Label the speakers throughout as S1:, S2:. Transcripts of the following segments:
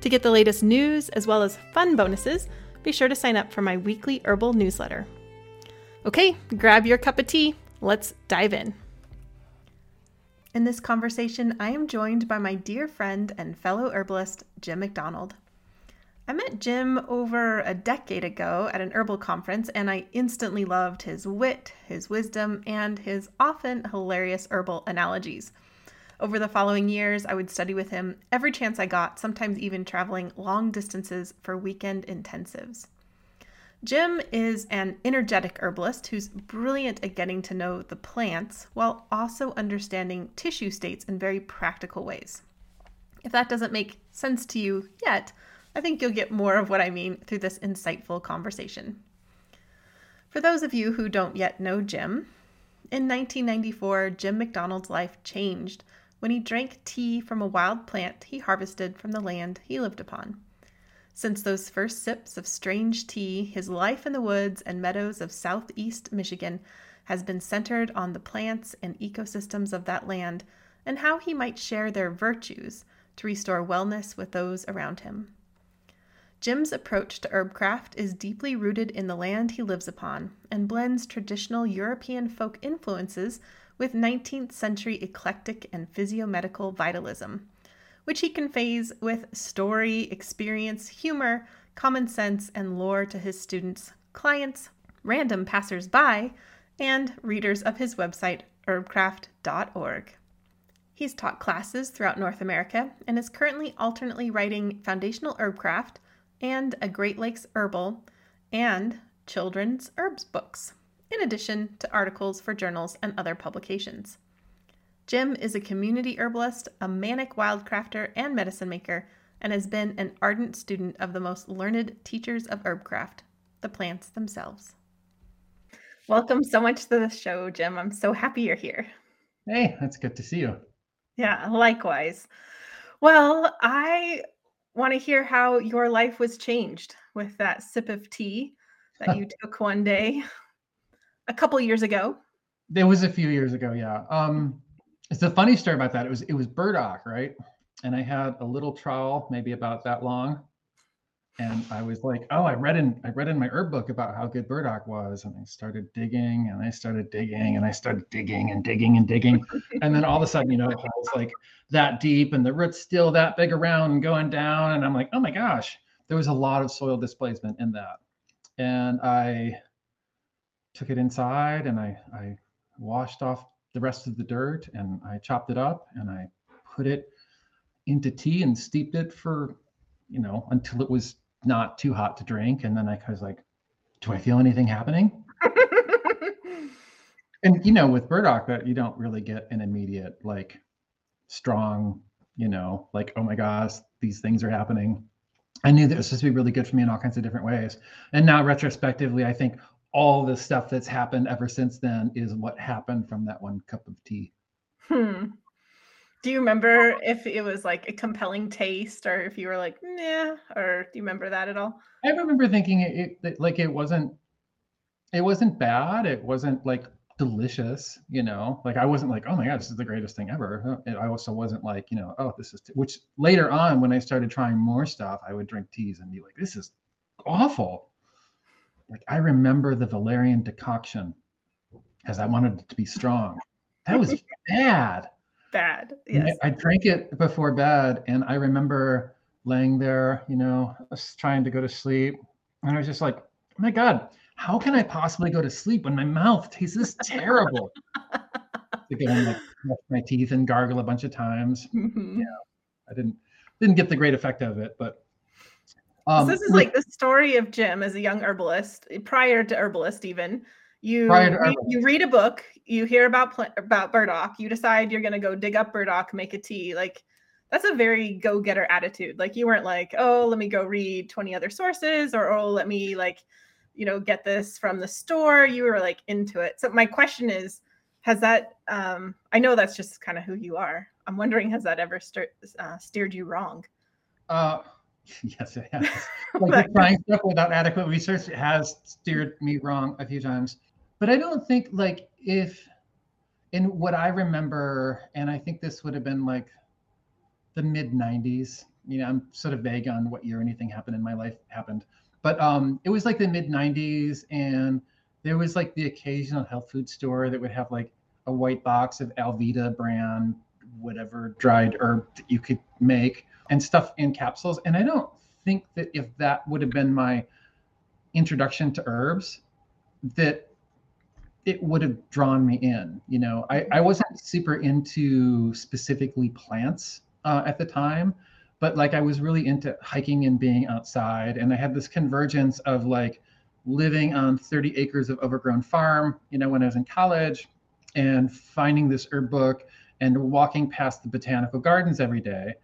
S1: To get the latest news as well as fun bonuses, be sure to sign up for my weekly herbal newsletter. Okay, grab your cup of tea. Let's dive in. In this conversation, I am joined by my dear friend and fellow herbalist, Jim McDonald. I met Jim over a decade ago at an herbal conference, and I instantly loved his wit, his wisdom, and his often hilarious herbal analogies. Over the following years, I would study with him every chance I got, sometimes even traveling long distances for weekend intensives. Jim is an energetic herbalist who's brilliant at getting to know the plants while also understanding tissue states in very practical ways. If that doesn't make sense to you yet, I think you'll get more of what I mean through this insightful conversation. For those of you who don't yet know Jim, in 1994, Jim McDonald's life changed when he drank tea from a wild plant he harvested from the land he lived upon. Since those first sips of strange tea, his life in the woods and meadows of southeast Michigan has been centered on the plants and ecosystems of that land and how he might share their virtues to restore wellness with those around him. Jim's approach to herbcraft is deeply rooted in the land he lives upon and blends traditional European folk influences with 19th century eclectic and physiomedical vitalism, which he conveys with story, experience, humor, common sense, and lore to his students, clients, random passers-by, and readers of his website, herbcraft.org. He's taught classes throughout North America and is currently alternately writing foundational herbcraft and a Great Lakes herbal and children's herbs books, in addition to articles for journals and other publications. Jim is a community herbalist, a manic wildcrafter, and medicine maker, and has been an ardent student of the most learned teachers of herbcraft, the plants themselves. Welcome so much to the show, Jim. I'm so happy you're here.
S2: Hey, that's good to see you.
S1: Yeah, likewise. Well, I want to hear how your life was changed with that sip of tea that you took one day a couple years ago.
S2: It was a few years ago, yeah. Um, it's a funny story about that. It was it was burdock, right? And I had a little trowel, maybe about that long, and I was like, "Oh, I read in I read in my herb book about how good burdock was," and I started digging, and I started digging, and I started digging and digging and digging, and then all of a sudden, you know, it was like that deep, and the roots still that big around and going down, and I'm like, "Oh my gosh!" There was a lot of soil displacement in that, and I took it inside, and I I washed off the rest of the dirt, and I chopped it up, and I put it into tea and steeped it for you know until it was not too hot to drink. And then I was like, do I feel anything happening? and you know, with burdock, that you don't really get an immediate like strong, you know, like oh my gosh, these things are happening. I knew that was supposed to be really good for me in all kinds of different ways. And now retrospectively, I think all the stuff that's happened ever since then is what happened from that one cup of tea.
S1: Hmm. Do you remember if it was like a compelling taste or if you were like, nah, or do you remember that at all?
S2: I remember thinking it, it like it wasn't it wasn't bad. It wasn't like delicious, you know. Like I wasn't like, oh my god, this is the greatest thing ever. I also wasn't like, you know, oh, this is t-. which later on when I started trying more stuff, I would drink teas and be like, this is awful. Like I remember the valerian decoction because I wanted it to be strong. That was bad
S1: bad. Yes.
S2: I, I drank it before bed, and I remember laying there, you know, trying to go to sleep, and I was just like, oh my god, how can I possibly go to sleep when my mouth tastes this terrible? go like brush my teeth and gargle a bunch of times.
S1: Mhm.
S2: I didn't didn't get the great effect of it, but
S1: So
S2: um,
S1: this is
S2: with-
S1: like the story of Jim as a young herbalist, prior to herbalist even. You read, you read a book, you hear about about burdock, you decide you're going to go dig up burdock, make a tea. Like that's a very go-getter attitude. Like you weren't like, "Oh, let me go read 20 other sources," or "Oh, let me like, you know, get this from the store." You were like into it. So my question is, has that um I know that's just kind of who you are. I'm wondering has that ever stir- uh, steered you wrong?
S2: Uh, yes, it has. Like trying stuff without adequate research it has steered me wrong a few times. But I don't think like if in what I remember, and I think this would have been like the mid '90s. You know, I'm sort of vague on what year anything happened in my life happened, but um, it was like the mid '90s, and there was like the occasional health food store that would have like a white box of Alvita brand whatever dried herb that you could make and stuff in capsules. And I don't think that if that would have been my introduction to herbs, that it would have drawn me in. You know, I, I wasn't super into specifically plants uh, at the time, but like I was really into hiking and being outside. And I had this convergence of like living on 30 acres of overgrown farm, you know, when I was in college and finding this herb book and walking past the botanical gardens every day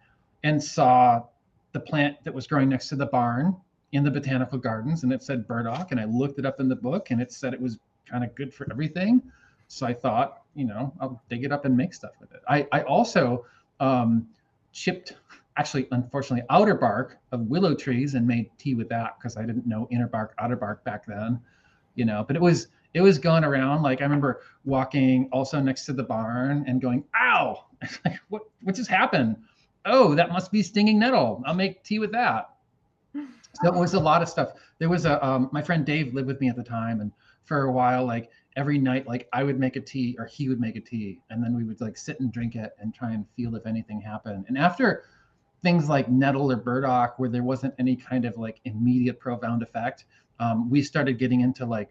S2: and saw the plant that was growing next to the barn in the botanical gardens and it said burdock and i looked it up in the book and it said it was kind of good for everything. So i thought you know i'll dig it up and make stuff with it. I, I also um, chipped actually unfortunately outer bark of willow trees and made tea with that because i didn't know inner bark outer bark back then you know. But it was it was going around like i remember walking also next to the barn and going ow! Like what what just happened oh that must be stinging nettle. I'll make tea with that. So it was a lot of stuff. There was a um, my friend dave lived with me at the time and for a while like every night like i would make a tea or he would make a tea and then we would like sit and drink it and try and feel if anything happened. And after things like nettle or burdock where there wasn't any kind of like immediate profound effect um, we started getting into like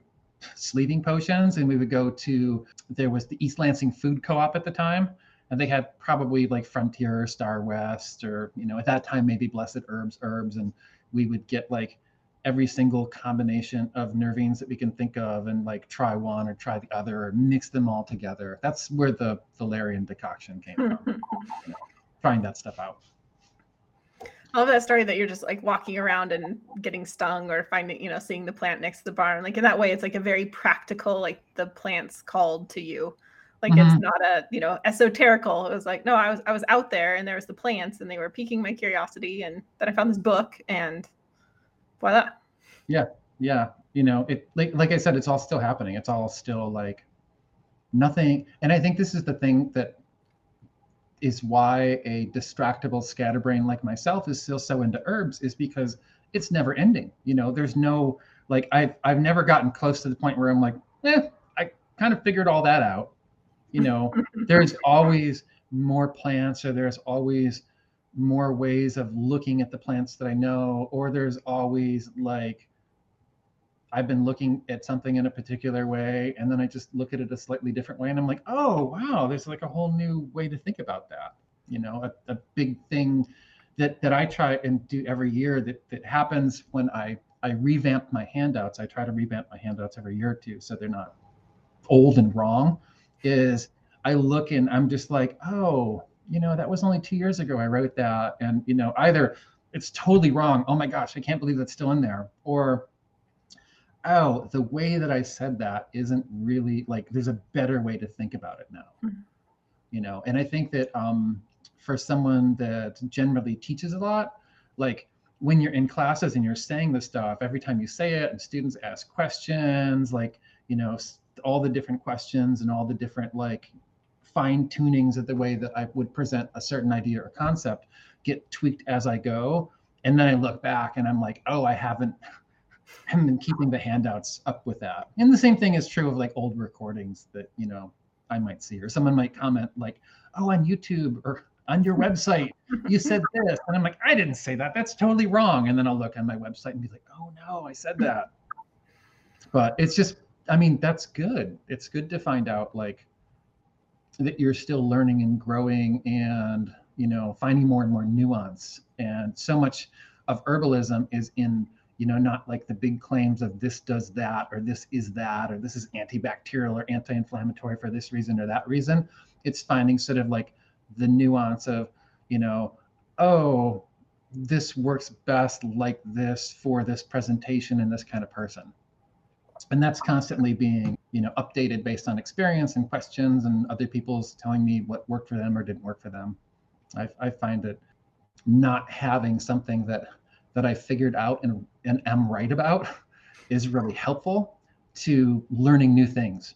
S2: sleeping potions and we would go to there was the east lansing food co-op at the time and they had probably like frontier or star west or you know at that time maybe blessed herbs herbs and we would get like every single combination of nervines that we can think of and like try one or try the other or mix them all together that's where the valerian decoction came from trying that stuff out
S1: I love that story that you're just like walking around and getting stung or finding, you know, seeing the plant next to the barn. Like in that way, it's like a very practical, like the plant's called to you. Like it's
S2: Mhm.
S1: not a, you know, esoterical. It was like, no, I was I was out there and there was the plants and they were piquing my curiosity. And then I found this book and voila.
S2: Yeah. Yeah you know it like like i said it's all still happening it's all still like nothing and i think this is the thing that is why a distractible scatterbrain like myself is still so into herbs is because it's never ending you know there's no like i've i've never gotten close to the point where i'm like eh, i kind of figured all that out you know there's always more plants or there's always more ways of looking at the plants that i know or there's always like I've been looking at something in a particular way, and then I just look at it a slightly different way, and I'm like, oh wow, there's like a whole new way to think about that. You know, a, a big thing that that I try and do every year that that happens when I I revamp my handouts. I try to revamp my handouts every year or two, so they're not old and wrong. Is I look and I'm just like, oh, you know, that was only two years ago I wrote that, and you know, either it's totally wrong. Oh my gosh, I can't believe that's still in there, or oh, the way that I said that isn't really like there's a better way to think about it now.
S1: Mhm.
S2: You know, and I think that um for someone that generally teaches a lot, like when you're in classes and you're saying this stuff, every time you say it and students ask questions, like, you know, all the different questions and all the different like fine tunings of the way that I would present a certain idea or concept get tweaked as I go. And then I look back and I'm like, oh, I haven't I haven't been keeping the handouts up with that. And the same thing is true of like old recordings that, you know, I might see, or someone might comment like, oh, on YouTube or on your website, you said this. And I'm like, I didn't say that. That's totally wrong. And then I'll look on my website and be like, oh no, I said that. but it's just i mean that's good. It's good to find out like that you're still learning and growing and you know finding more and more nuance. And so much of herbalism is in you know not like the big claims of this does that or this is that or this is antibacterial or anti-inflammatory for this reason or that reason. It's finding sort of like the nuance of you know oh this works best like this for this presentation and this kind of person and that's constantly being you know updated based on experience and questions and other people's telling me what worked for them or didn't work for them. I, I find it not having something that that i figured out and, and am right about is really helpful to learning new things.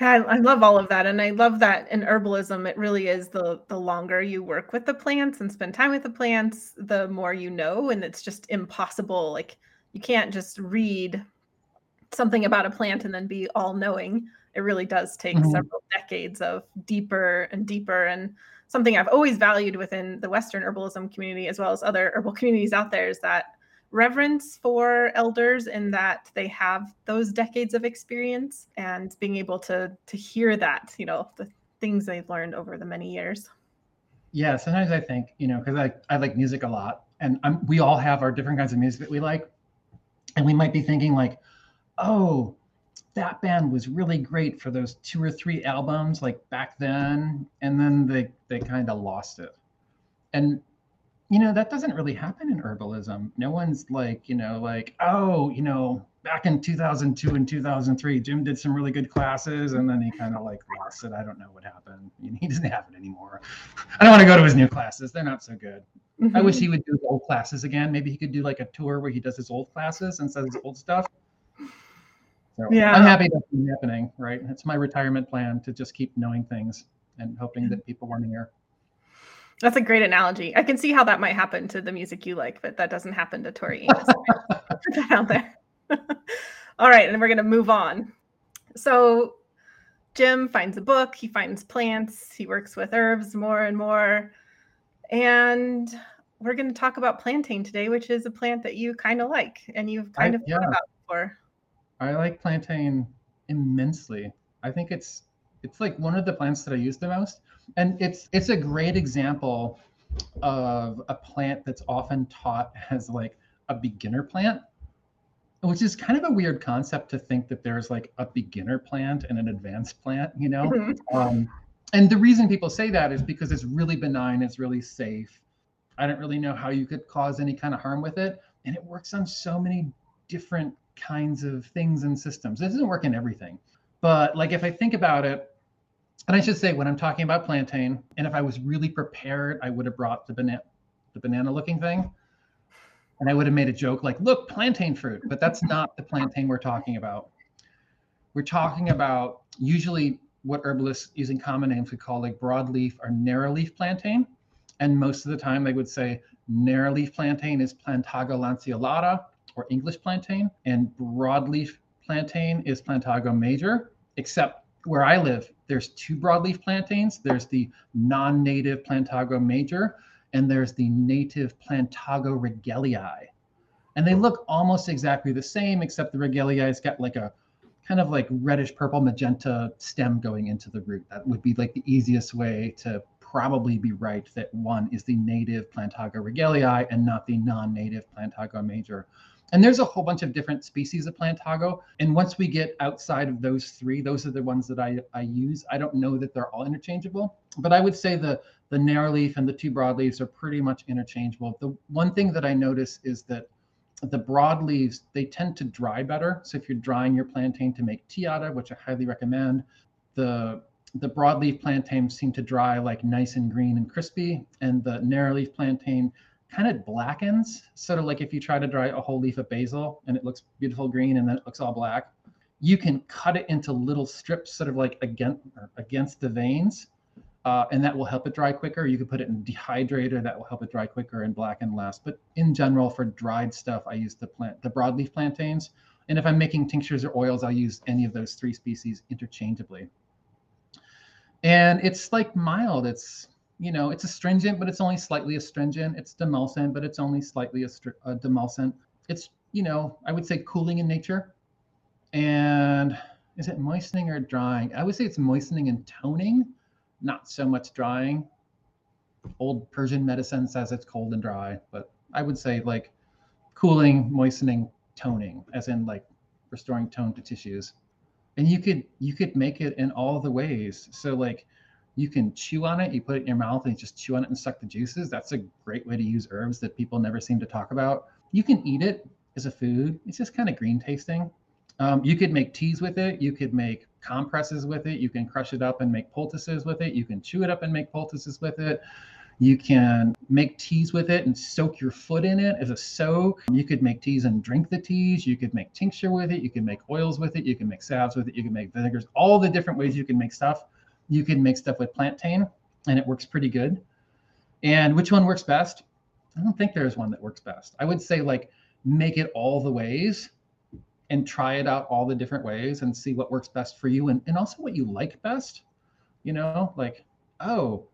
S1: I, I love all of that, and I love that in herbalism, it really is the the longer you work with the plants and spend time with the plants, the more you know, and it's just impossible. Like you can't just read something about a plant and then be all knowing. It really does take mm-hmm. several decades of deeper and deeper and something I've always valued within the Western herbalism community as well as other herbal communities out there is that reverence for elders in that they have those decades of experience and being able to to hear that, you know, the things they've learned over the many years.
S2: Yeah, sometimes I think, you know, because I, I like music a lot and I'm, we all have our different kinds of music that we like and we might be thinking like oh that band was really great for those two or three albums like back then and then they they kind of lost it. And you know that doesn't really happen in herbalism. No one's like you know like oh you know back in 2002 and 2003 jim did some really good classes and then he kind of like lost it i don't know what happened he doesn't have it anymore i don't want to go to his new classes they're not so good Mm-hmm. I wish mm-hmm. he would do his old classes again. Maybe he could do like a tour where he does his old classes and says his old stuff. So yeah. I'm happy that's happening, right? It's my retirement plan to just keep knowing things and hoping that people want to hear.
S1: That's a great analogy. I can see how that might happen to the music you like, but that doesn't happen to Tori Amos. Put that out there. All right, and we're going to move on. So Jim finds a book, he finds plants, he works with herbs more and more. And we're going to talk about plantain today, which is a plant that you kind of like and you've kind I, of yeah. thought about before.
S2: I like plantain immensely. I think it's it's like one of the plants that I use the most, and it's it's a great example of a plant that's often taught as like a beginner plant, which is kind of a weird concept to think that there's like a beginner plant and an advanced plant, you know. Mm-hmm. Um, and the reason people say that is because it's really benign, it's really safe. I don't really know how you could cause any kind of harm with it. And it works on so many different kinds of things and systems. It doesn't work in everything. But like if I think about it, and I should say when I'm talking about plantain, and if I was really prepared, I would have brought the banana the banana looking thing. And I would have made a joke like, look, plantain fruit, but that's not the plantain we're talking about. We're talking about usually what herbalists using common names would call like broadleaf or narrowleaf plantain. And most of the time they would say narrowleaf plantain is Plantago lanceolata or English plantain, and broadleaf plantain is Plantago major, except where I live, there's two broadleaf plantains. There's the non-native Plantago major, and there's the native Plantago rugelii. And they look almost exactly the same, except the rugelii's got like a kind of like reddish purple magenta stem going into the root. That would be like the easiest way to probably be right that one is the native Plantago rugelii and not the non-native Plantago major. And there's a whole bunch of different species of Plantago. And once we get outside of those three, those are the ones that I, I use. I don't know that they're all interchangeable, but I would say the, the narrowleaf and the two broadleaves are pretty much interchangeable. The one thing that I notice is that the broadleaves they tend to dry better. So if you're drying your plantain to make of, which I highly recommend, the the broadleaf plantains seem to dry like nice and green and crispy, and the narrowleaf plantain kind of blackens, sort of like if you try to dry a whole leaf of basil and it looks beautiful green and then it looks all black. You can cut it into little strips, sort of like against against the veins, uh, and that will help it dry quicker. You could put it in dehydrator, that will help it dry quicker and blacken less. But in general, for dried stuff, I use the plant, the broadleaf plantains. And if I'm making tinctures or oils, I'll use any of those three species interchangeably. And it's like mild. It's you know, it's astringent, but it's only slightly astringent. It's demulcent, but it's only slightly astri- uh, demulcent. It's you know, I would say cooling in nature. And is it moistening or drying? I would say it's moistening and toning, not so much drying. Old Persian medicine says it's cold and dry, but I would say like cooling, moistening, toning, as in like restoring tone to tissues. And you could you could make it in all the ways. So like you can chew on it, you put it in your mouth and you just chew on it and suck the juices. That's a great way to use herbs that people never seem to talk about. You can eat it as a food. It's just kind of green tasting. Um, you could make teas with it. You could make compresses with it. You can crush it up and make poultices with it. You can chew it up and make poultices with it. You can make teas with it and soak your foot in it as a soak. You could make teas and drink the teas. You could make tincture with it. You can make oils with it. You can make salves with it. You can make vinegars. All the different ways you can make stuff. You can make stuff with plantain, and it works pretty good. And which one works best? I don't think there's one that works best. I would say like make it all the ways and try it out all the different ways and see what works best for you and, and also what you like best. You know, like, oh,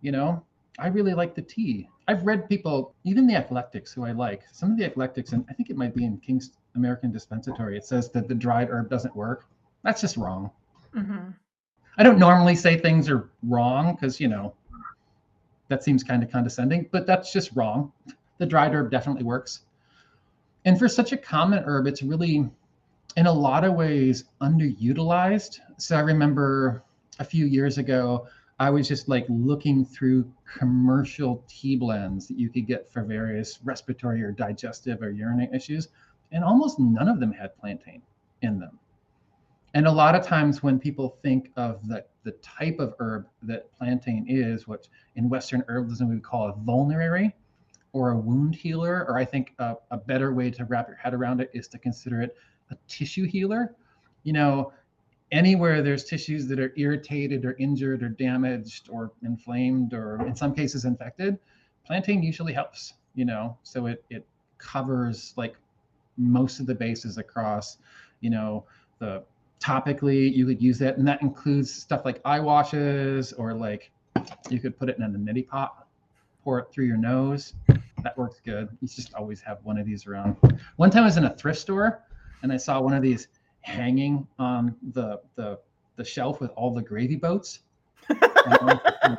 S2: you know, I really like the tea. I've read people, even the eclectics who I like, some of the eclectics, and I think it might be in King's American Dispensatory, it says that the dried herb doesn't work. That's just wrong. Mm-hmm. I don't normally say things are wrong because, you know, that seems kind of condescending, but that's just wrong. The dried herb definitely works. And for such a common herb, it's really, in a lot of ways, underutilized. So I remember a few years ago, I was just like looking through commercial tea blends that you could get for various respiratory or digestive or urinary issues, and almost none of them had plantain in them. And a lot of times when people think of the, the type of herb that plantain is, what in Western herbalism we would call a vulnerary or a wound healer, or I think a, a better way to wrap your head around it is to consider it a tissue healer. You know, anywhere there's tissues that are irritated or injured or damaged or inflamed or in some cases infected, plantain usually helps, you know, so it, it covers like most of the bases across, you know, the topically you could use it And that includes stuff like eye washes or like you could put it in a neti pot, pour it through your nose. That works good. You just always have one of these around. One time I was in a thrift store and I saw one of these hanging on the the the shelf with all the gravy boats. Hmm,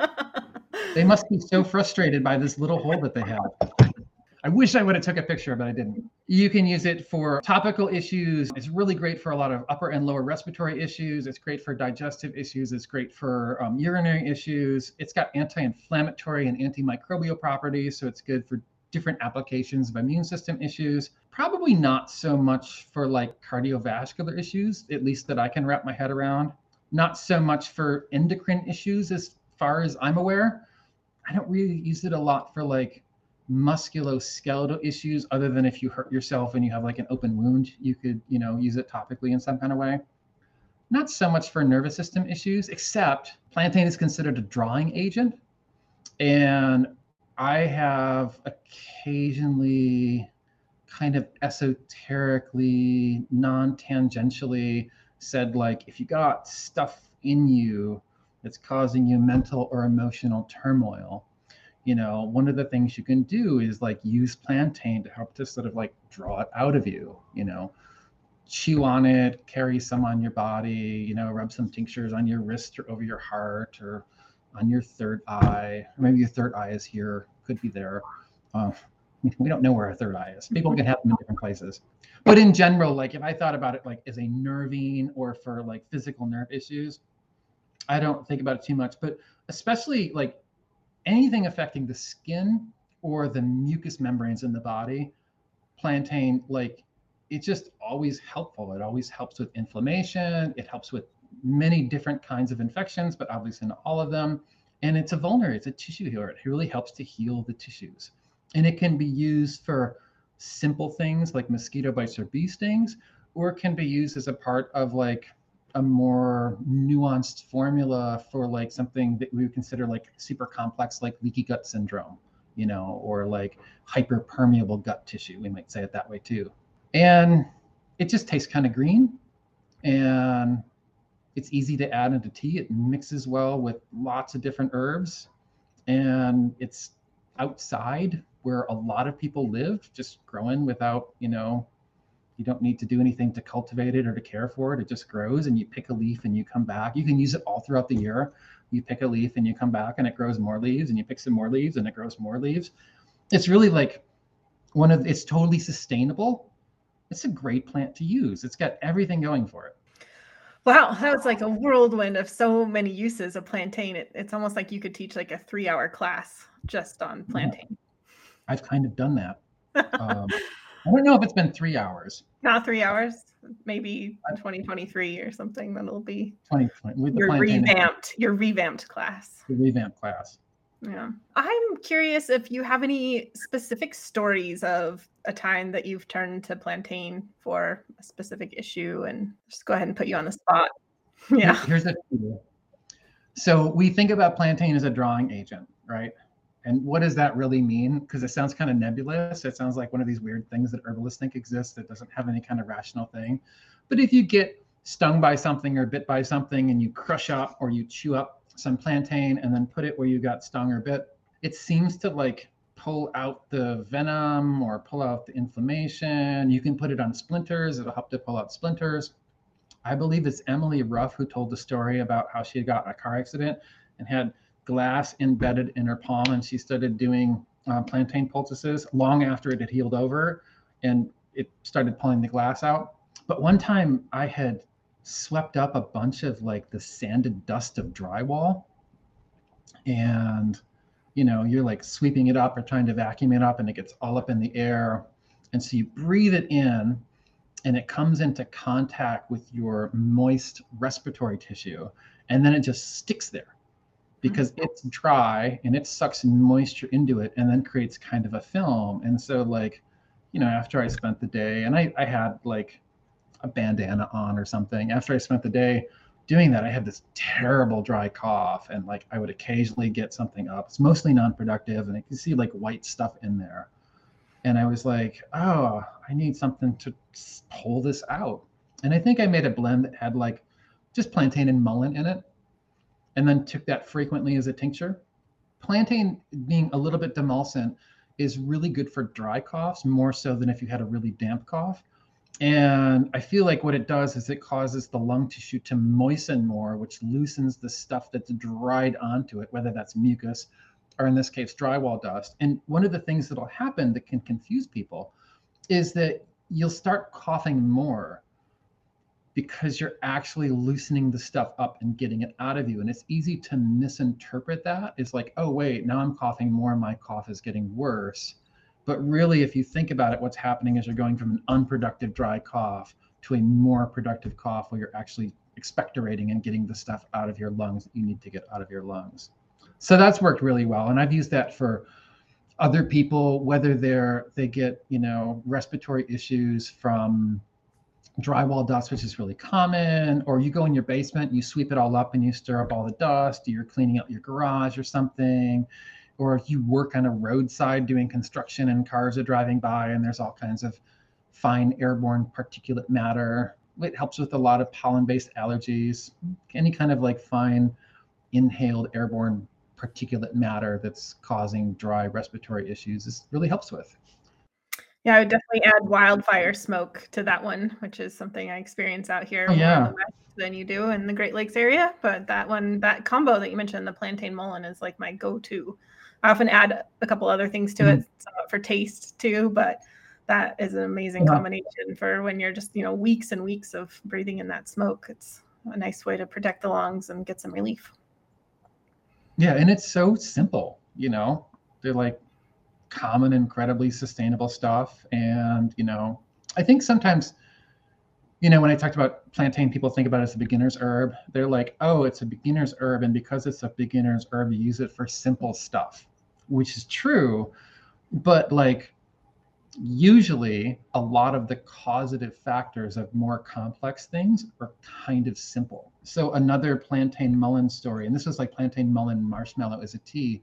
S2: they must be so frustrated by this little hole that they have. I wish I would have took a picture, but I didn't. You can use it for topical issues. It's really great for a lot of upper and lower respiratory issues. It's great for digestive issues. It's great for um, urinary issues. It's got anti-inflammatory and antimicrobial properties, so it's good for different applications of immune system issues. Probably not so much for like cardiovascular issues, at least that I can wrap my head around. Not so much for endocrine issues, as far as I'm aware. I don't really use it a lot for like musculoskeletal issues, other than if you hurt yourself and you have like an open wound, you could, you know, use it topically in some kind of way. Not so much for nervous system issues, except plantain is considered a drawing agent. And I have occasionally kind of esoterically, non tangentially said, like, if you got stuff in you that's causing you mental or emotional turmoil, you know, one of the things you can do is like use plantain to help to sort of like draw it out of you, you know, chew on it, carry some on your body, you know, rub some tinctures on your wrist or over your heart or on your third eye, or maybe your third eye is here, could be there. Uh, we don't know where our third eye is. People can have them in different places. But in general, like if I thought about it like as a nervine or for like physical nerve issues, I don't think about it too much. But especially like anything affecting the skin or the mucous membranes in the body, plantain, like it's just always helpful. It always helps with inflammation. It helps with many different kinds of infections, but obviously not all of them. And it's a vulnerary, it's a tissue healer. It really helps to heal the tissues. And it can be used for simple things like mosquito bites or bee stings, or it can be used as a part of like a more nuanced formula for like something that we would consider like super complex, like leaky gut syndrome, you know, or like hyperpermeable gut tissue. We might say it that way too. And it just tastes kind of green and it's easy to add into tea. It mixes well with lots of different herbs and it's outside where a lot of people live, just growing without, you know, you don't need to do anything to cultivate it or to care for it. It just grows and you pick a leaf and you come back. You can use it all throughout the year. You pick a leaf and you come back and it grows more leaves and you pick some more leaves and it grows more leaves. It's really like one of it's totally sustainable. It's a great plant to use. It's got everything going for it.
S1: Wow, that was like a whirlwind of so many uses of plantain. It, it's almost like you could teach like a three-hour class just on plantain. Yeah.
S2: I've kind of done that. um, I don't know if it's been three hours.
S1: Not three hours, maybe 2023 or something. That'll be
S2: 2020
S1: your revamped, your revamped class.
S2: The revamped class.
S1: Yeah. I'm curious if you have any specific stories of a time that you've turned to plantain for a specific issue and just go ahead and put you on the spot. Yeah.
S2: Here's a so we think about plantain as a drawing agent, right? And what does that really mean? Because it sounds kind of nebulous. It sounds like one of these weird things that herbalists think exists that doesn't have any kind of rational thing. But if you get stung by something or bit by something and you crush up or you chew up some plantain and then put it where you got stung or bit, it seems to like pull out the venom or pull out the inflammation. You can put it on splinters, it'll help to pull out splinters. I believe it's Emily Ruff who told the story about how she got in a car accident and had glass embedded in her palm and she started doing uh, plantain poultices long after it had healed over and it started pulling the glass out. But one time I had swept up a bunch of like the sanded dust of drywall and you know you're like sweeping it up or trying to vacuum it up and it gets all up in the air and so you breathe it in and it comes into contact with your moist respiratory tissue and then it just sticks there because mm-hmm. it's dry and it sucks moisture into it and then creates kind of a film and so like you know after i spent the day and i, I had like a bandana on or something. After I spent the day doing that, I had this terrible dry cough, and like I would occasionally get something up. It's mostly non-productive, and I can see like white stuff in there. And I was like, oh, I need something to pull this out. And I think I made a blend that had like just plantain and mullein in it, and then took that frequently as a tincture. Plantain being a little bit demulcent is really good for dry coughs, more so than if you had a really damp cough. And I feel like what it does is it causes the lung tissue to moisten more, which loosens the stuff that's dried onto it, whether that's mucus or in this case, drywall dust. And one of the things that'll happen that can confuse people is that you'll start coughing more because you're actually loosening the stuff up and getting it out of you. And it's easy to misinterpret that. It's like, oh, wait, now I'm coughing more. My cough is getting worse but really, if you think about it, what's happening is you're going from an unproductive dry cough to a more productive cough where you're actually expectorating and getting the stuff out of your lungs that you need to get out of your lungs. So that's worked really well. And I've used that for other people, whether they're they get, you know, respiratory issues from drywall dust, which is really common, or you go in your basement, you sweep it all up and you stir up all the dust, you're cleaning out your garage or something or if you work on a roadside doing construction and cars are driving by and there's all kinds of fine airborne particulate matter. It helps with a lot of pollen based allergies, any kind of like fine inhaled airborne particulate matter that's causing dry respiratory issues. This really helps with.
S1: Yeah, I would definitely add wildfire smoke to that one, which is something I experience out here
S2: oh, yeah.
S1: than you do in the Great Lakes area. But that one, that combo that you mentioned, the plantain mullein, is like my go-to I often add a couple other things to mm-hmm. it for taste too, but that is an amazing yeah. combination for when you're just, you know, weeks and weeks of breathing in that smoke. It's a nice way to protect the lungs and get some relief.
S2: Yeah, and it's so simple, you know. They're like common, incredibly sustainable stuff. And, you know, I think sometimes, you know, when I talked about plantain, people think about it as a beginner's herb. They're like, oh, it's a beginner's herb. And because it's a beginner's herb, you use it for simple stuff which is true, but like usually a lot of the causative factors of more complex things are kind of simple. So another plantain mullein story, and this was like plantain mullein marshmallow as a tea.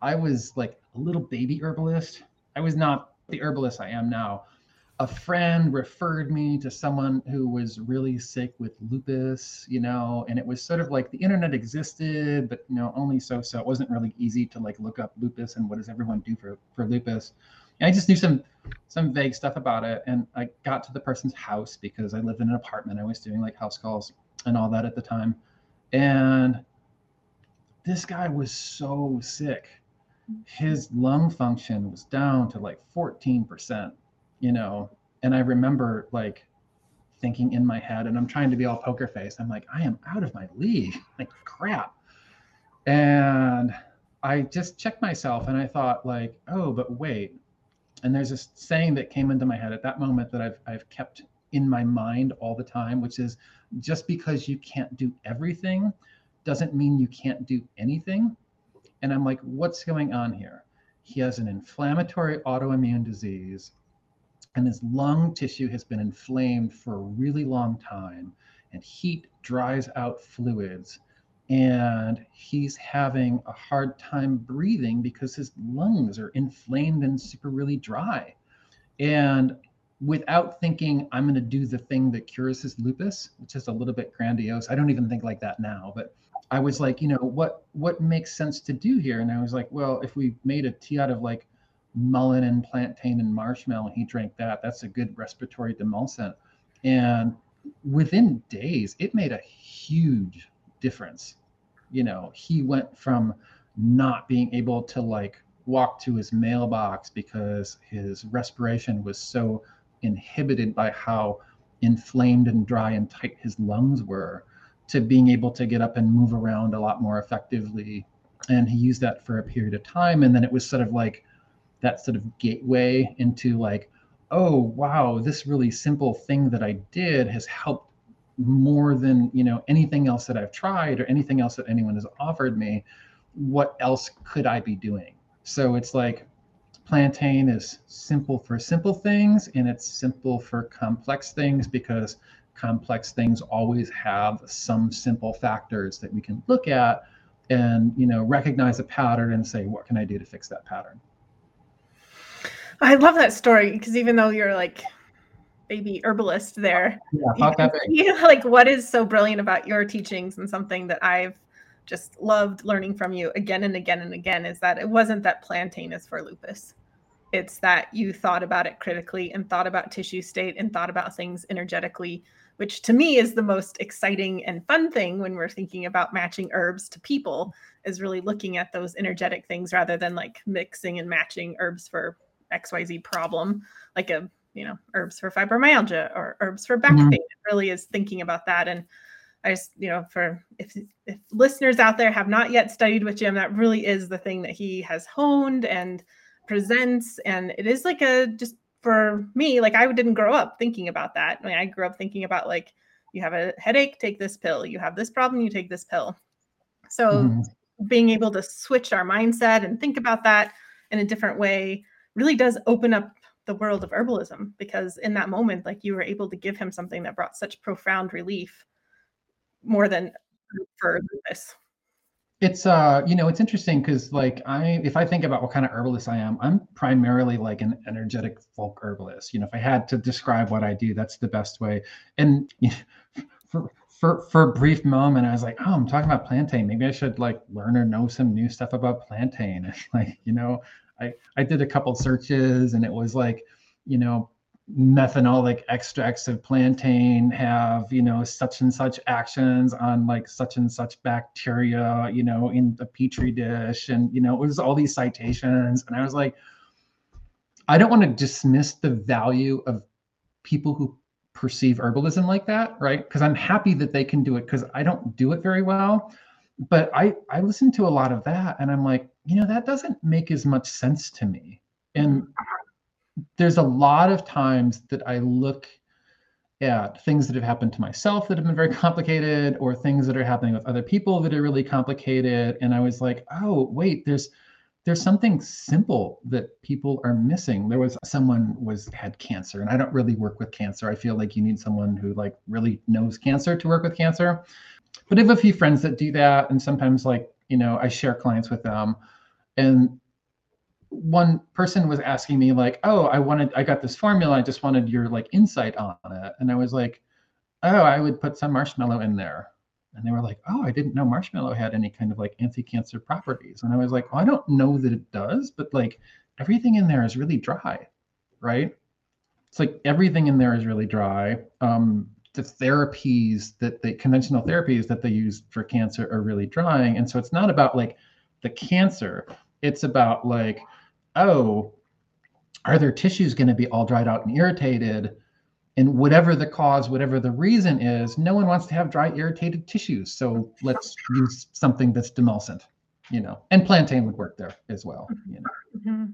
S2: I was like a little baby herbalist. I was not the herbalist I am now. a friend referred me to someone who was really sick with lupus, you know, and it was sort of like the internet existed, but you know, only so so. It wasn't really easy to like look up lupus and what does everyone do for for lupus. And I just knew some some vague stuff about it, and I got to the person's house because I lived in an apartment. I was doing like house calls and all that at the time, and this guy was so sick. His lung function was down to like 14 percent you know? And i remember like thinking in my head and i'm trying to be all poker face i'm like i am out of my league like crap. And i just checked myself and i thought like oh but wait. And there's this saying that came into my head at that moment that i've, I've kept in my mind all the time which is just because you can't do everything doesn't mean you can't do anything and i'm like what's going on here? He has an inflammatory autoimmune disease and his lung tissue has been inflamed for a really long time and heat dries out fluids and he's having a hard time breathing because his lungs are inflamed and super really dry. And without thinking i'm going to do the thing that cures his lupus which is a little bit grandiose i don't even think like that now but i was like you know what what makes sense to do here and i was like well if we made a tea out of like mullein and plantain and marshmallow. And he drank that. That's a good respiratory demulcent. And within days, it made a huge difference. You know, he went from not being able to like walk to his mailbox because his respiration was so inhibited by how inflamed and dry and tight his lungs were to being able to get up and move around a lot more effectively and he used that for a period of time and then it was sort of like that sort of gateway into like, oh wow, this really simple thing that I did has helped more than you know anything else that I've tried or anything else that anyone has offered me. What else could I be doing? So it's like plantain is simple for simple things and it's simple for complex things because complex things always have some simple factors that we can look at and you know recognize a pattern and say what can i do to fix that pattern
S1: I love that story because even though you're like baby herbalist there,
S2: yeah,
S1: you, like what is so brilliant about your teachings and something that I've just loved learning from you again and again and again is that it wasn't that plantain is for lupus. It's that you thought about it critically and thought about tissue state and thought about things energetically, which to me is the most exciting and fun thing when we're thinking about matching herbs to people, is really looking at those energetic things rather than like mixing and matching herbs for xyz problem like a you know herbs for fibromyalgia or herbs for back mm-hmm. pain. It really is thinking about that. And i just you know for if if listeners out there have not yet studied with jim that really is the thing that he has honed and presents. And it is like a just for me like i didn't grow up thinking about that. I, mean, I grew up thinking about like you have a headache take this pill. You have this problem you take this pill. So mm-hmm. being able to switch our mindset and think about that in a different way really does open up the world of herbalism because in that moment like you were able to give him something that brought such profound relief more than for this
S2: it's uh you know it's interesting because like i if i think about what kind of herbalist i am i'm primarily like an energetic folk herbalist. You know if i had to describe what i do that's the best way. And you know, for for for a brief moment i was like oh i'm talking about plantain. Maybe i should like learn or know some new stuff about plantain. And like you know I, I did a couple searches and it was like, you know, methanolic extracts of plantain have, you know, such and such actions on like such and such bacteria, you know, in the petri dish. And, you know, it was all these citations. And I was like, I don't want to dismiss the value of people who perceive herbalism like that, right? Because I'm happy that they can do it because I don't do it very well but I I listen to a lot of that and I'm like, you know, that doesn't make as much sense to me. And there's a lot of times that I look at things that have happened to myself that have been very complicated or things that are happening with other people that are really complicated and I was like, "Oh, wait, there's there's something simple that people are missing. There was someone was had cancer and I don't really work with cancer. I feel like you need someone who like really knows cancer to work with cancer but I have a few friends that do that, and sometimes like you know I share clients with them, and one person was asking me like, "Oh, I wanted, I got this formula. I just wanted your like insight on it," and I was like, "Oh, I would put some marshmallow in there." And they were like, "Oh, I didn't know marshmallow had any kind of like anti-cancer properties." And I was like, well, "I don't know that it does, but like everything in there is really dry, right? It's like everything in there is really dry. Um, the therapies that the conventional therapies that they use for cancer are really drying, and so it's not about like the cancer; it's about like, oh, are their tissues going to be all dried out and irritated? and whatever the cause, whatever the reason is, no one wants to have dry, irritated tissues. So let's use something that's demulcent, you know. And plantain would work there as well, you know. Mm-hmm.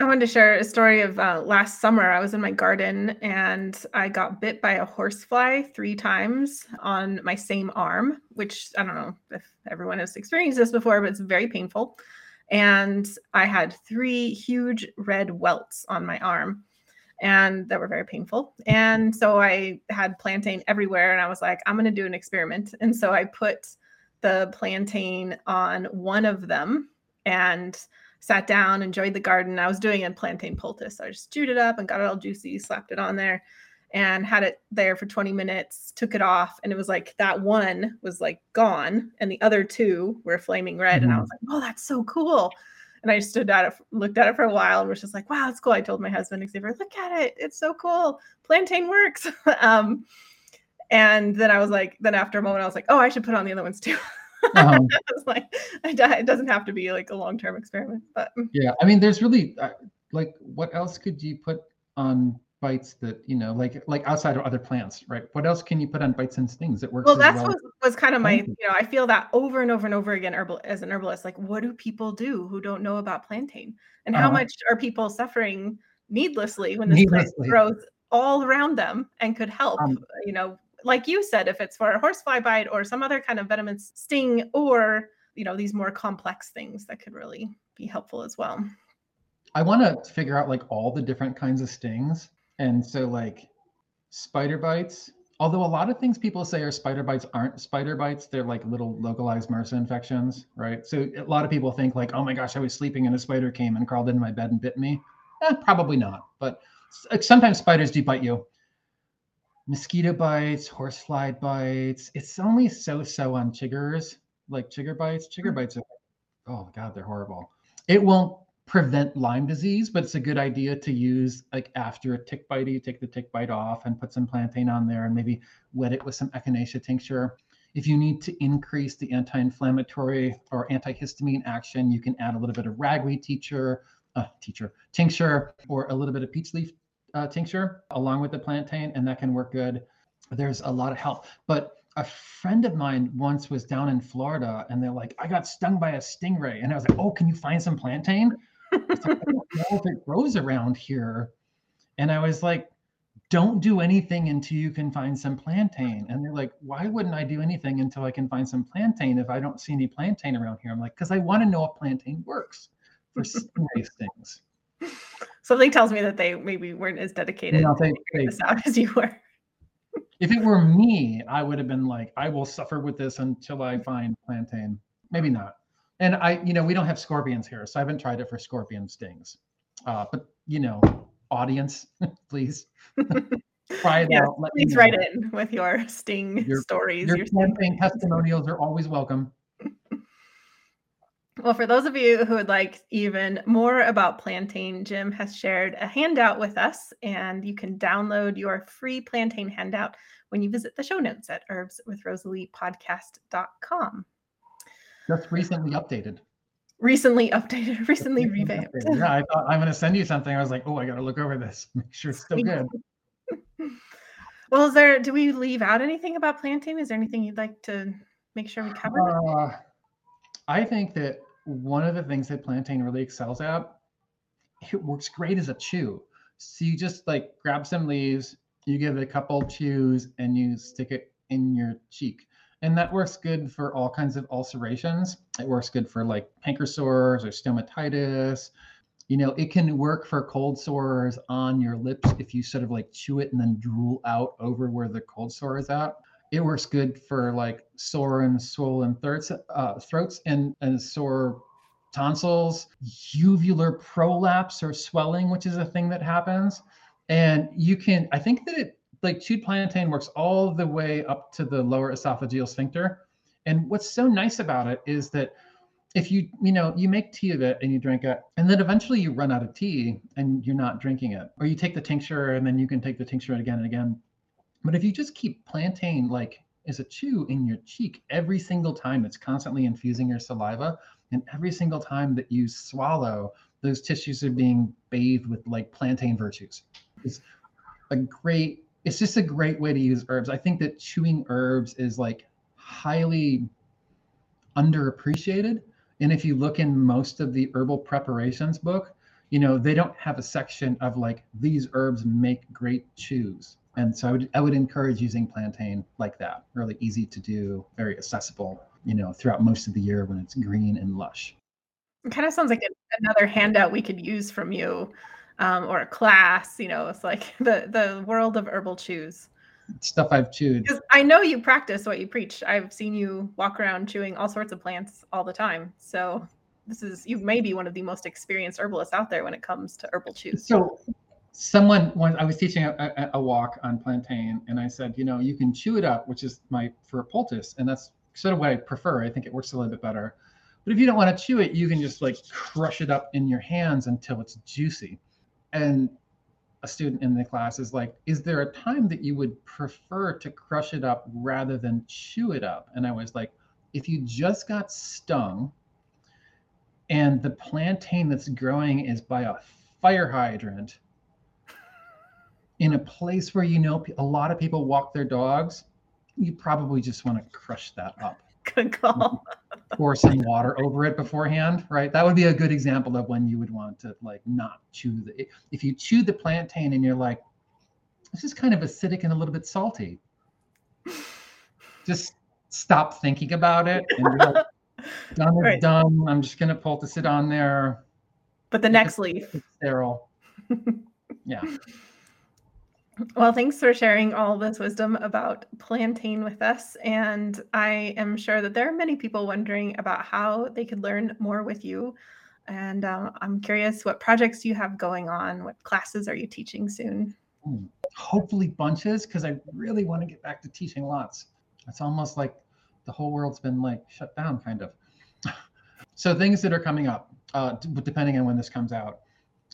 S1: I wanted to share a story of uh, last summer. I was in my garden and I got bit by a horsefly three times on my same arm, which I don't know if everyone has experienced this before, but it's very painful. And I had three huge red welts on my arm and that were very painful. And so I had plantain everywhere and I was like, I'm going to do an experiment. And so I put the plantain on one of them and sat down, enjoyed the garden. I was doing a plantain poultice. So I just chewed it up and got it all juicy, slapped it on there and had it there for 20 minutes, took it off. And it was like that one was like gone and the other two were flaming red. Mm-hmm. And I mm-hmm. was like, oh, that's so cool. And I stood at it, looked at it for a while, and was just like, "Wow, it's cool." I told my husband, Xavier, "Look at it, it's so cool. Plantain works." um, and then I was like, then after a moment, I was like, "Oh, I should put on the other ones too." Uh-huh. I was like, it doesn't have to be like a long term experiment, but
S2: yeah, I mean, there's really uh, like, what else could you put on bites that you know like like outside of other plants right? What else can you put on bites and stings that works
S1: well that's well? what was kind of my you know i feel that over and over and over again herbal as an herbalist like what do people do who don't know about plantain and how uh, much are people suffering needlessly when this needlessly. plant grows all around them and could help um, you know like you said if it's for a horsefly bite or some other kind of venomous sting or you know these more complex things that could really be helpful as well.
S2: I want to figure out like all the different kinds of stings and so like spider bites, although a lot of things people say are spider bites aren't spider bites, they're like little localized MRSA infections, right? So a lot of people think like, oh my gosh, I was sleeping and a spider came and crawled into my bed and bit me. Eh, probably not, but sometimes spiders do bite you. Mosquito bites, horsefly bites. It's only so-so on chiggers, like chigger bites. Chigger hmm. bites are, oh god, they're horrible. It won't prevent Lyme disease, but it's a good idea to use like after a tick bite, you take the tick bite off and put some plantain on there and maybe wet it with some echinacea tincture. If you need to increase the anti-inflammatory or antihistamine action, you can add a little bit of ragweed teacher, uh, teacher tincture, or a little bit of peach leaf uh, tincture along with the plantain, and that can work good. There's a lot of help, but a friend of mine once was down in Florida and they're like, I got stung by a stingray. And I was like, Oh, can you find some plantain? Like, I don't know if it grows around here. And I was like, don't do anything until you can find some plantain. And they're like, why wouldn't I do anything until I can find some plantain if I don't see any plantain around here? I'm like, because I want to know if plantain works for these things.
S1: Something tells me that they maybe weren't as dedicated no, they, they, this out as you were.
S2: if it were me, I would have been like, I will suffer with this until I find plantain. Maybe not. And I, you know, we don't have scorpions here, so I haven't tried it for scorpion stings. Uh, but you know, audience, please try it out.
S1: Let please write in with your sting your, stories.
S2: Your, your sting testimonials are always welcome.
S1: Well, for those of you who would like even more about plantain, Jim has shared a handout with us, and you can download your free plantain handout when you visit the show notes at herbswithrosalie.podcast.com.
S2: Just recently updated.
S1: Recently updated, recently revamped.
S2: Updated. Yeah, I thought I'm going to send you something. I was like, oh, I got to look over this, make sure it's still good.
S1: well, is there? Do we leave out anything about plantain? Is there anything you'd like to make sure we cover? Uh,
S2: I think that one of the things that plantain really excels at, it works great as a chew. So you just like grab some leaves, you give it a couple chews, and you stick it in your cheek and that works good for all kinds of ulcerations. It works good for like canker sores or stomatitis. You know, it can work for cold sores on your lips if you sort of like chew it and then drool out over where the cold sore is at. It works good for like sore and swollen throats, uh, throats and, and sore tonsils, uvular prolapse or swelling, which is a thing that happens. And you can, I think that it like chewed plantain works all the way up to the lower esophageal sphincter. And what's so nice about it is that if you you know you make tea of it and you drink it and then eventually you run out of tea and you're not drinking it. Or you take the tincture and then you can take the tincture again and again. But if you just keep plantain like as a chew in your cheek every single time it's constantly infusing your saliva and every single time that you swallow those tissues are being bathed with like plantain virtues. It's a great it's just a great way to use herbs. I think that chewing herbs is like highly underappreciated and if you look in most of the herbal preparations book you know they don't have a section of like these herbs make great chews and so I would, I would encourage using plantain like that. Really easy to do very accessible you know throughout most of the year when it's green and lush.
S1: It kind of sounds like another handout we could use from you um, or a class you know it's like the the world of herbal chews
S2: stuff I've chewed.
S1: Because I know you practice what you preach. I've seen you walk around chewing all sorts of plants all the time. So this is you may be one of the most experienced herbalists out there when it comes to herbal chews.
S2: So someone when I was teaching a, a, a, walk on plantain, and I said, you know, you can chew it up, which is my for a poultice, and that's sort of what I prefer. I think it works a little bit better. But if you don't want to chew it, you can just like crush it up in your hands until it's juicy. And a student in the class is like, is there a time that you would prefer to crush it up rather than chew it up? And I was like, if you just got stung and the plantain that's growing is by a fire hydrant in a place where you know a lot of people walk their dogs, you probably just want to crush that up.
S1: Good call.
S2: Pour some water over it beforehand, right? That would be a good example of when you would want to like not chew the. If you chew the plantain and you're like, this is kind of acidic and a little bit salty, just stop thinking about it and like, done is right. done. I'm just gonna pull poultice it on there.
S1: But the next leaf.
S2: sterile. yeah.
S1: Well, thanks for sharing all this wisdom about plantain with us. And I am sure that there are many people wondering about how they could learn more with you. And uh, I'm curious what projects you have going on. What classes are you teaching soon?
S2: Hmm. Hopefully, bunches, because I really want to get back to teaching lots. It's almost like the whole world's been like shut down, kind of. so, things that are coming up, uh, depending on when this comes out.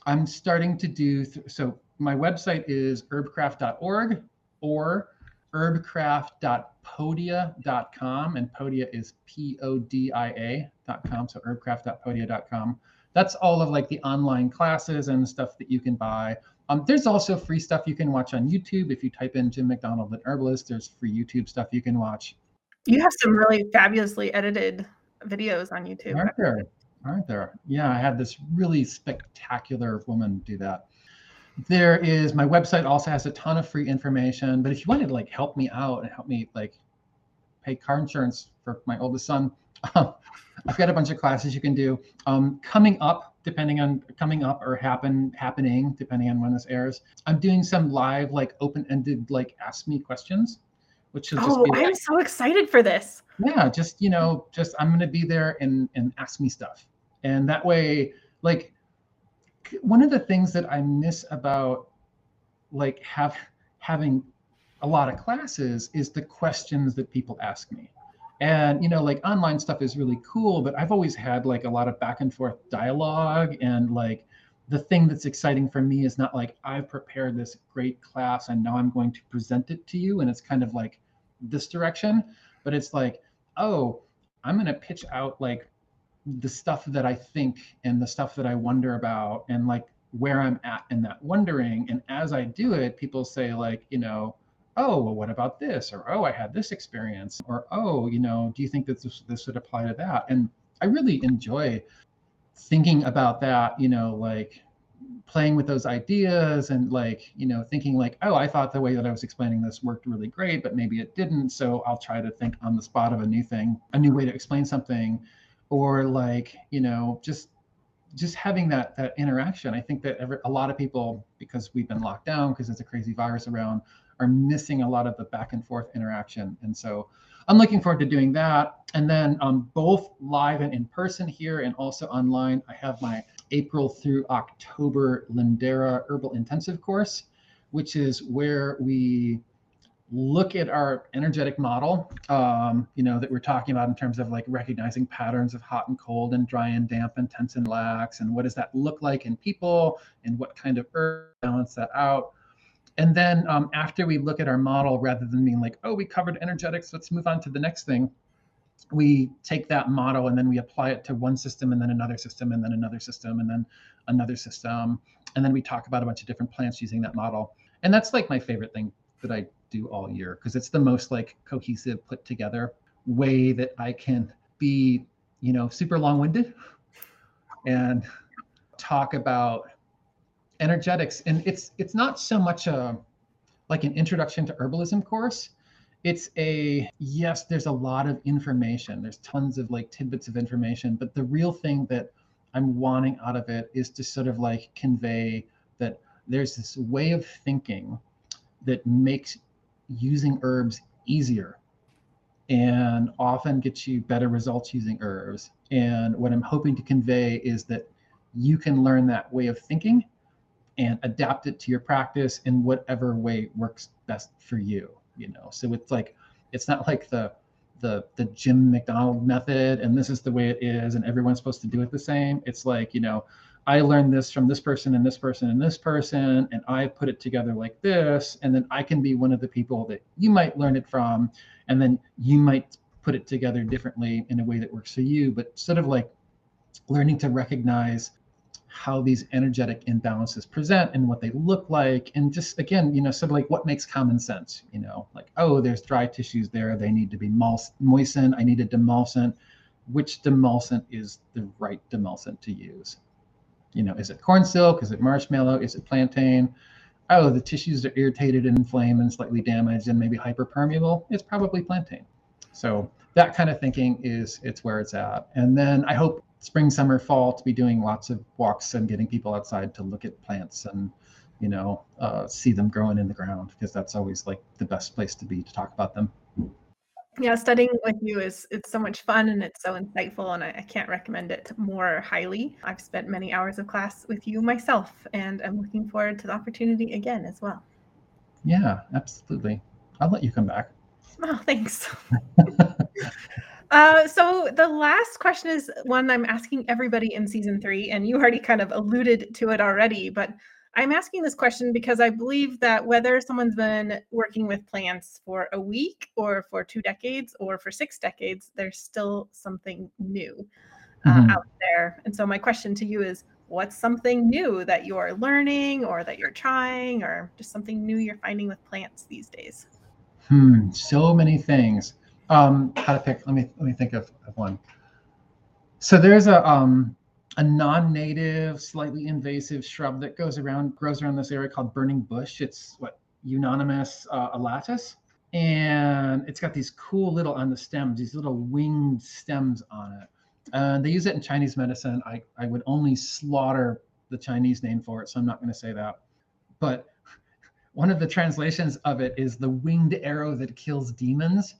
S2: I'm starting to do th- so my website is herbcraft.org or herbcraft.podia.com and podia is p-o-d-i-a.com so herbcraft.podia.com that's all of like the online classes and stuff that you can buy. Um, there's also free stuff you can watch on youtube. If you type in jim mcdonald and herbalist there's free youtube stuff you can watch.
S1: You have some really fabulously edited videos on youtube.
S2: Aren't there? Aren't there? Yeah i had this really spectacular woman do that there is my website also has a ton of free information but if you wanted to like help me out and help me like pay car insurance for my oldest son um, i've got a bunch of classes you can do. Um, coming up depending on coming up or happen happening depending on when this airs i'm doing some live like open-ended like ask me questions which is
S1: oh i'm like, so excited for this.
S2: Yeah just you know just i'm going to be there and and ask me stuff. And that way like one of the things that I miss about like have having a lot of classes is the questions that people ask me. And you know, like online stuff is really cool, but I've always had like a lot of back and forth dialogue and like the thing that's exciting for me is not like I've prepared this great class and now I'm going to present it to you and it's kind of like this direction, but it's like, oh, I'm going to pitch out like the stuff that I think and the stuff that I wonder about and like where I'm at in that wondering. And as I do it, people say, like, you know, oh, well, what about this? Or, oh, I had this experience. Or, oh, you know, do you think that this, this would apply to that? And I really enjoy thinking about that, you know, like playing with those ideas and like, you know, thinking like, oh, I thought the way that I was explaining this worked really great, but maybe it didn't. So I'll try to think on the spot of a new thing, a new way to explain something or like you know just just having that that interaction i think that every, a lot of people because we've been locked down because it's a crazy virus around are missing a lot of the back and forth interaction and so I'm looking forward to doing that. And then um, both live and in person here, and also online, I have my April through October Lindera Herbal Intensive course, which is where we look at our energetic model, um, you know, that we're talking about in terms of like recognizing patterns of hot and cold and dry and damp and tense and lax, and what does that look like in people, and what kind of herb balance that out. And then um, after we look at our model, rather than being like, oh, we covered energetics, let's move on to the next thing, we take that model and then we apply it to one system and then another system and then another system and then another system. And then we talk about a bunch of different plants using that model. And that's like my favorite thing that I do all year because it's the most like cohesive, put together way that I can be, you know, super long winded and talk about energetics. And it's it's not so much a like an introduction to herbalism course. It's a yes, there's a lot of information. There's tons of like tidbits of information, but the real thing that I'm wanting out of it is to sort of like convey that there's this way of thinking that makes using herbs easier and often gets you better results using herbs. And what I'm hoping to convey is that you can learn that way of thinking and adapt it to your practice in whatever way works best for you, you know. So it's like it's not like the the the Jim McDonald method and this is the way it is and everyone's supposed to do it the same. It's like, you know, I learned this from this person and this person and this person, and I put it together like this. And then I can be one of the people that you might learn it from. And then you might put it together differently in a way that works for you. But sort of like learning to recognize how these energetic imbalances present and what they look like. And just again, you know, sort of like what makes common sense, you know, like, oh, there's dry tissues there. They need to be moistened. I need a demulcent. Which demulcent is the right demulcent to use? You know, is it corn silk? Is it marshmallow? Is it plantain? Oh, the tissues are irritated and inflamed and slightly damaged and maybe hyperpermeable. It's probably plantain. So that kind of thinking is it's where it's at. And then I hope spring, summer, fall to be doing lots of walks and getting people outside to look at plants and you know uh, see them growing in the ground because that's always like the best place to be to talk about them.
S1: Yeah, studying with you is it's so much fun and it's so insightful, and I, I, can't recommend it more highly. I've spent many hours of class with you myself, and I'm looking forward to the opportunity again as well.
S2: Yeah, absolutely. I'll let you come back.
S1: Oh, thanks. uh, so the last question is one I'm asking everybody in season three, and you already kind of alluded to it already, but I'm asking this question because I believe that whether someone's been working with plants for a week or for two decades or for six decades, there's still something new uh, mm-hmm. out there. And so, my question to you is what's something new that you're learning or that you're trying or just something new you're finding with plants these days?
S2: Hmm, so many things. Um, how to pick? Let me let me think of, of one. So there's a um, a non-native, slightly invasive shrub that goes around, grows around this area called burning bush. It's what Euonymus uh, alatus, and it's got these cool little on the stems, these little winged stems on it. And they use it in Chinese medicine. I, I would only slaughter the Chinese name for it, so I'm not going to say that. But one of the translations of it is the winged arrow that kills demons.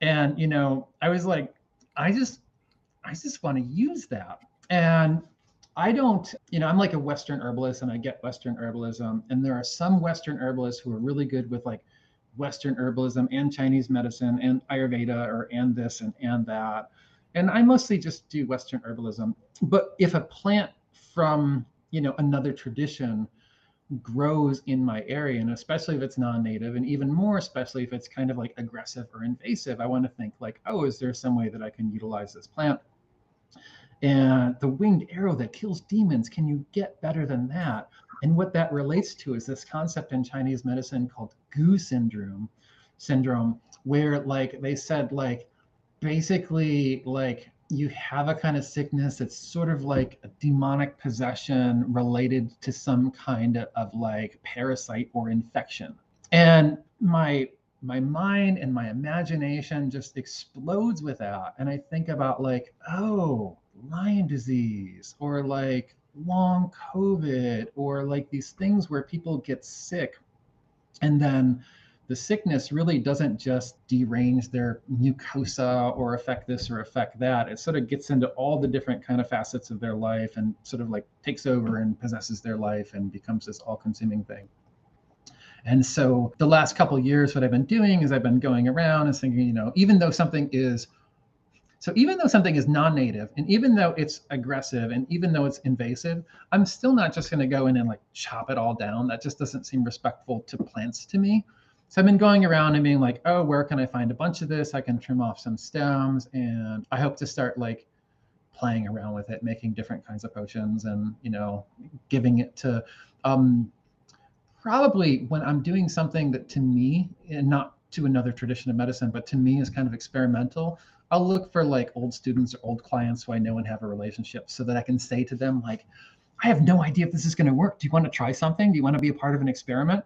S2: And you know, I was like, I just I just want to use that. And I don't, you know, I'm like a Western herbalist and I get Western herbalism. And there are some Western herbalists who are really good with like Western herbalism and Chinese medicine and Ayurveda or and this and and that. And I mostly just do Western herbalism. But if a plant from, you know, another tradition grows in my area, and especially if it's non-native, and even more especially if it's kind of like aggressive or invasive, I want to think like, oh, is there some way that I can utilize this plant? And the winged arrow that kills demons can you get better than that? And what that relates to is this concept in chinese medicine called gu syndrome syndrome where like they said like basically like you have a kind of sickness that's sort of like a demonic possession related to some kind of, like parasite or infection. And my my mind and my imagination just explodes with that. And i think about like oh Lyme disease or like long COVID or like these things where people get sick and then the sickness really doesn't just derange their mucosa or affect this or affect that. It sort of gets into all the different kind of facets of their life and sort of like takes over and possesses their life and becomes this all-consuming thing. And so the last couple years, what I've been doing is I've been going around and thinking, you know, even though something is so even though something is non-native and even though it's aggressive and even though it's invasive, I'm still not just going to go in and like chop it all down. That just doesn't seem respectful to plants to me. So I've been going around and being like, oh, where can I find a bunch of this? I can trim off some stems and I hope to start like playing around with it, making different kinds of potions and, you know, giving it to um probably when I'm doing something that to me and not to another tradition of medicine, but to me is kind of experimental. I'll look for like old students or old clients who I know and have a relationship so that I can say to them, like, I have no idea if this is going to work. Do you want to try something? Do you want to be a part of an experiment?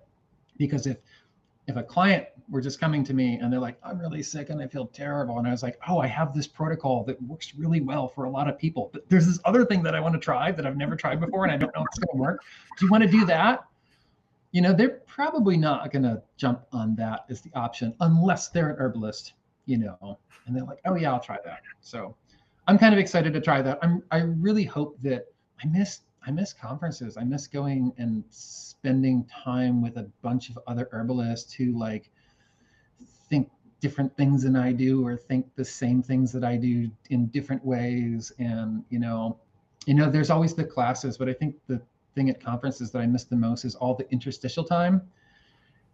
S2: Because if if a client were just coming to me and they're like, I'm really sick and I feel terrible. And I was like, oh, I have this protocol that works really well for a lot of people. But there's this other thing that I want to try that I've never tried before and I don't know if it's going to work. Do you want to do that? You know, they're probably not going to jump on that as the option unless they're an herbalist, you know, and they're like, oh yeah, I'll try that. So I'm kind of excited to try that. I'm I really hope that I miss I miss conferences. I miss going and spending time with a bunch of other herbalists who like think different things than I do or think the same things that I do in different ways. And you know, you know, there's always the classes, but I think the thing at conferences that I miss the most is all the interstitial time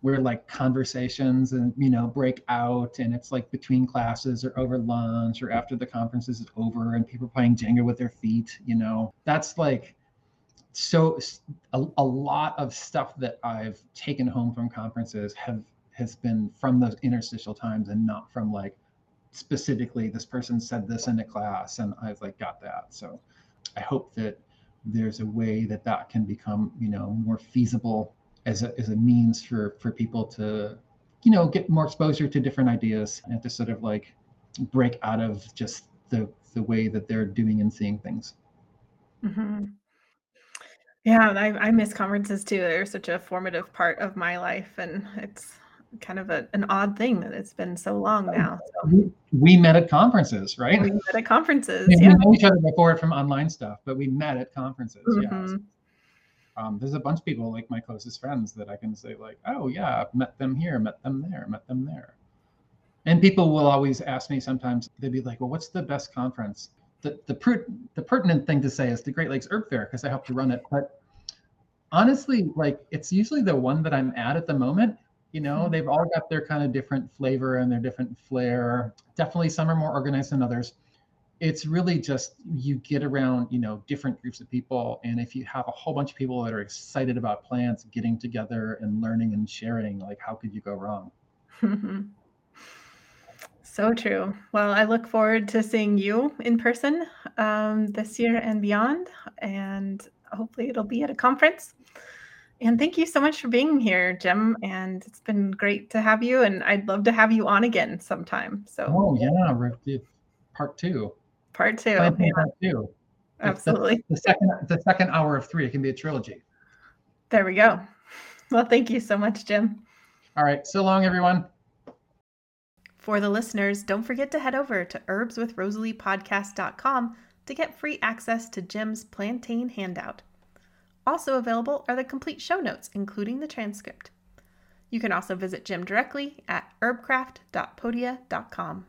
S2: where like conversations and you know break out and it's like between classes or over lunch or after the conference is over and people playing Jenga with their feet, you know. That's like so a, a lot of stuff that I've taken home from conferences have has been from those interstitial times and not from like specifically this person said this in a class and I've like got that. So I hope that there's a way that that can become you know more feasible as a, as a means for for people to you know get more exposure to different ideas and to sort of like break out of just the the way that they're doing and seeing things
S1: mm-hmm. yeah I, I miss conferences too they're such a formative part of my life and it's kind of a, an odd thing that it's been so long now
S2: so. we met at conferences right
S1: we met at conferences
S2: yeah. we know each other before from online stuff but we met at conferences mm-hmm. yeah um, there's a bunch of people like my closest friends that I can say like, oh yeah, I've met them here, met them there, met them there. And people will always ask me sometimes, they'd be like, well, what's the best conference? The the, per- the pertinent thing to say is the Great Lakes Herb Faire because I helped to run it. But honestly, like it's usually the one that I'm at at the moment. You know, mm-hmm. they've all got their kind of different flavor and their different flair. Definitely, some are more organized than others it's really just you get around you know different groups of people. And if you have a whole bunch of people that are excited about plants getting together and learning and sharing like how could you go wrong?
S1: So true. Well i look forward to seeing you in person um, this year and beyond and hopefully it'll be at a conference. And thank you so much for being here jim and it's been great to have you and i'd love to have you on again sometime so.
S2: Oh yeah part two
S1: Part two. Yeah. Part two. Absolutely.
S2: The, the, second the second hour of three. It can be a trilogy.
S1: There we go. Well, thank you so much, Jim.
S2: All right. So long, everyone.
S1: For the listeners, don't forget to head over to herbswithrosaliepodcast.com to get free access to Jim's plantain handout. Also available are the complete show notes, including the transcript. You can also visit Jim directly at herbcraft.podia.com.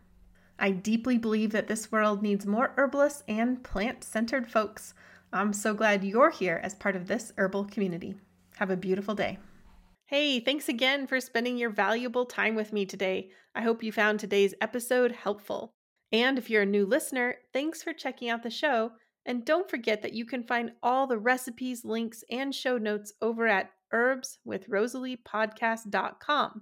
S1: I deeply believe that this world needs more herbalists and plant centered folks. I'm so glad you're here as part of this herbal community. Have a beautiful day. Hey, thanks again for spending your valuable time with me today. I hope you found today's episode helpful. And if you're a new listener, thanks for checking out the show. And don't forget that you can find all the recipes, links, and show notes over at herbswithrosaliepodcast.com.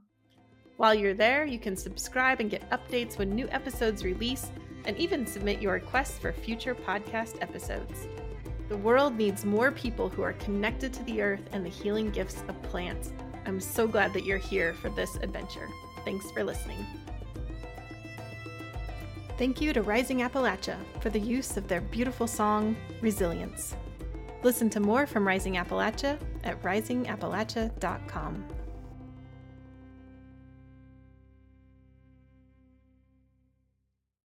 S1: While you're there, you can subscribe and get updates when new episodes release, and even submit your requests for future podcast episodes. The world needs more people who are connected to the earth and the healing gifts of plants. I'm so glad that you're here for this adventure. Thanks for listening. Thank you to Rising Appalachia for the use of their beautiful song, Resilience. Listen to more from Rising Appalachia at risingappalachia.com.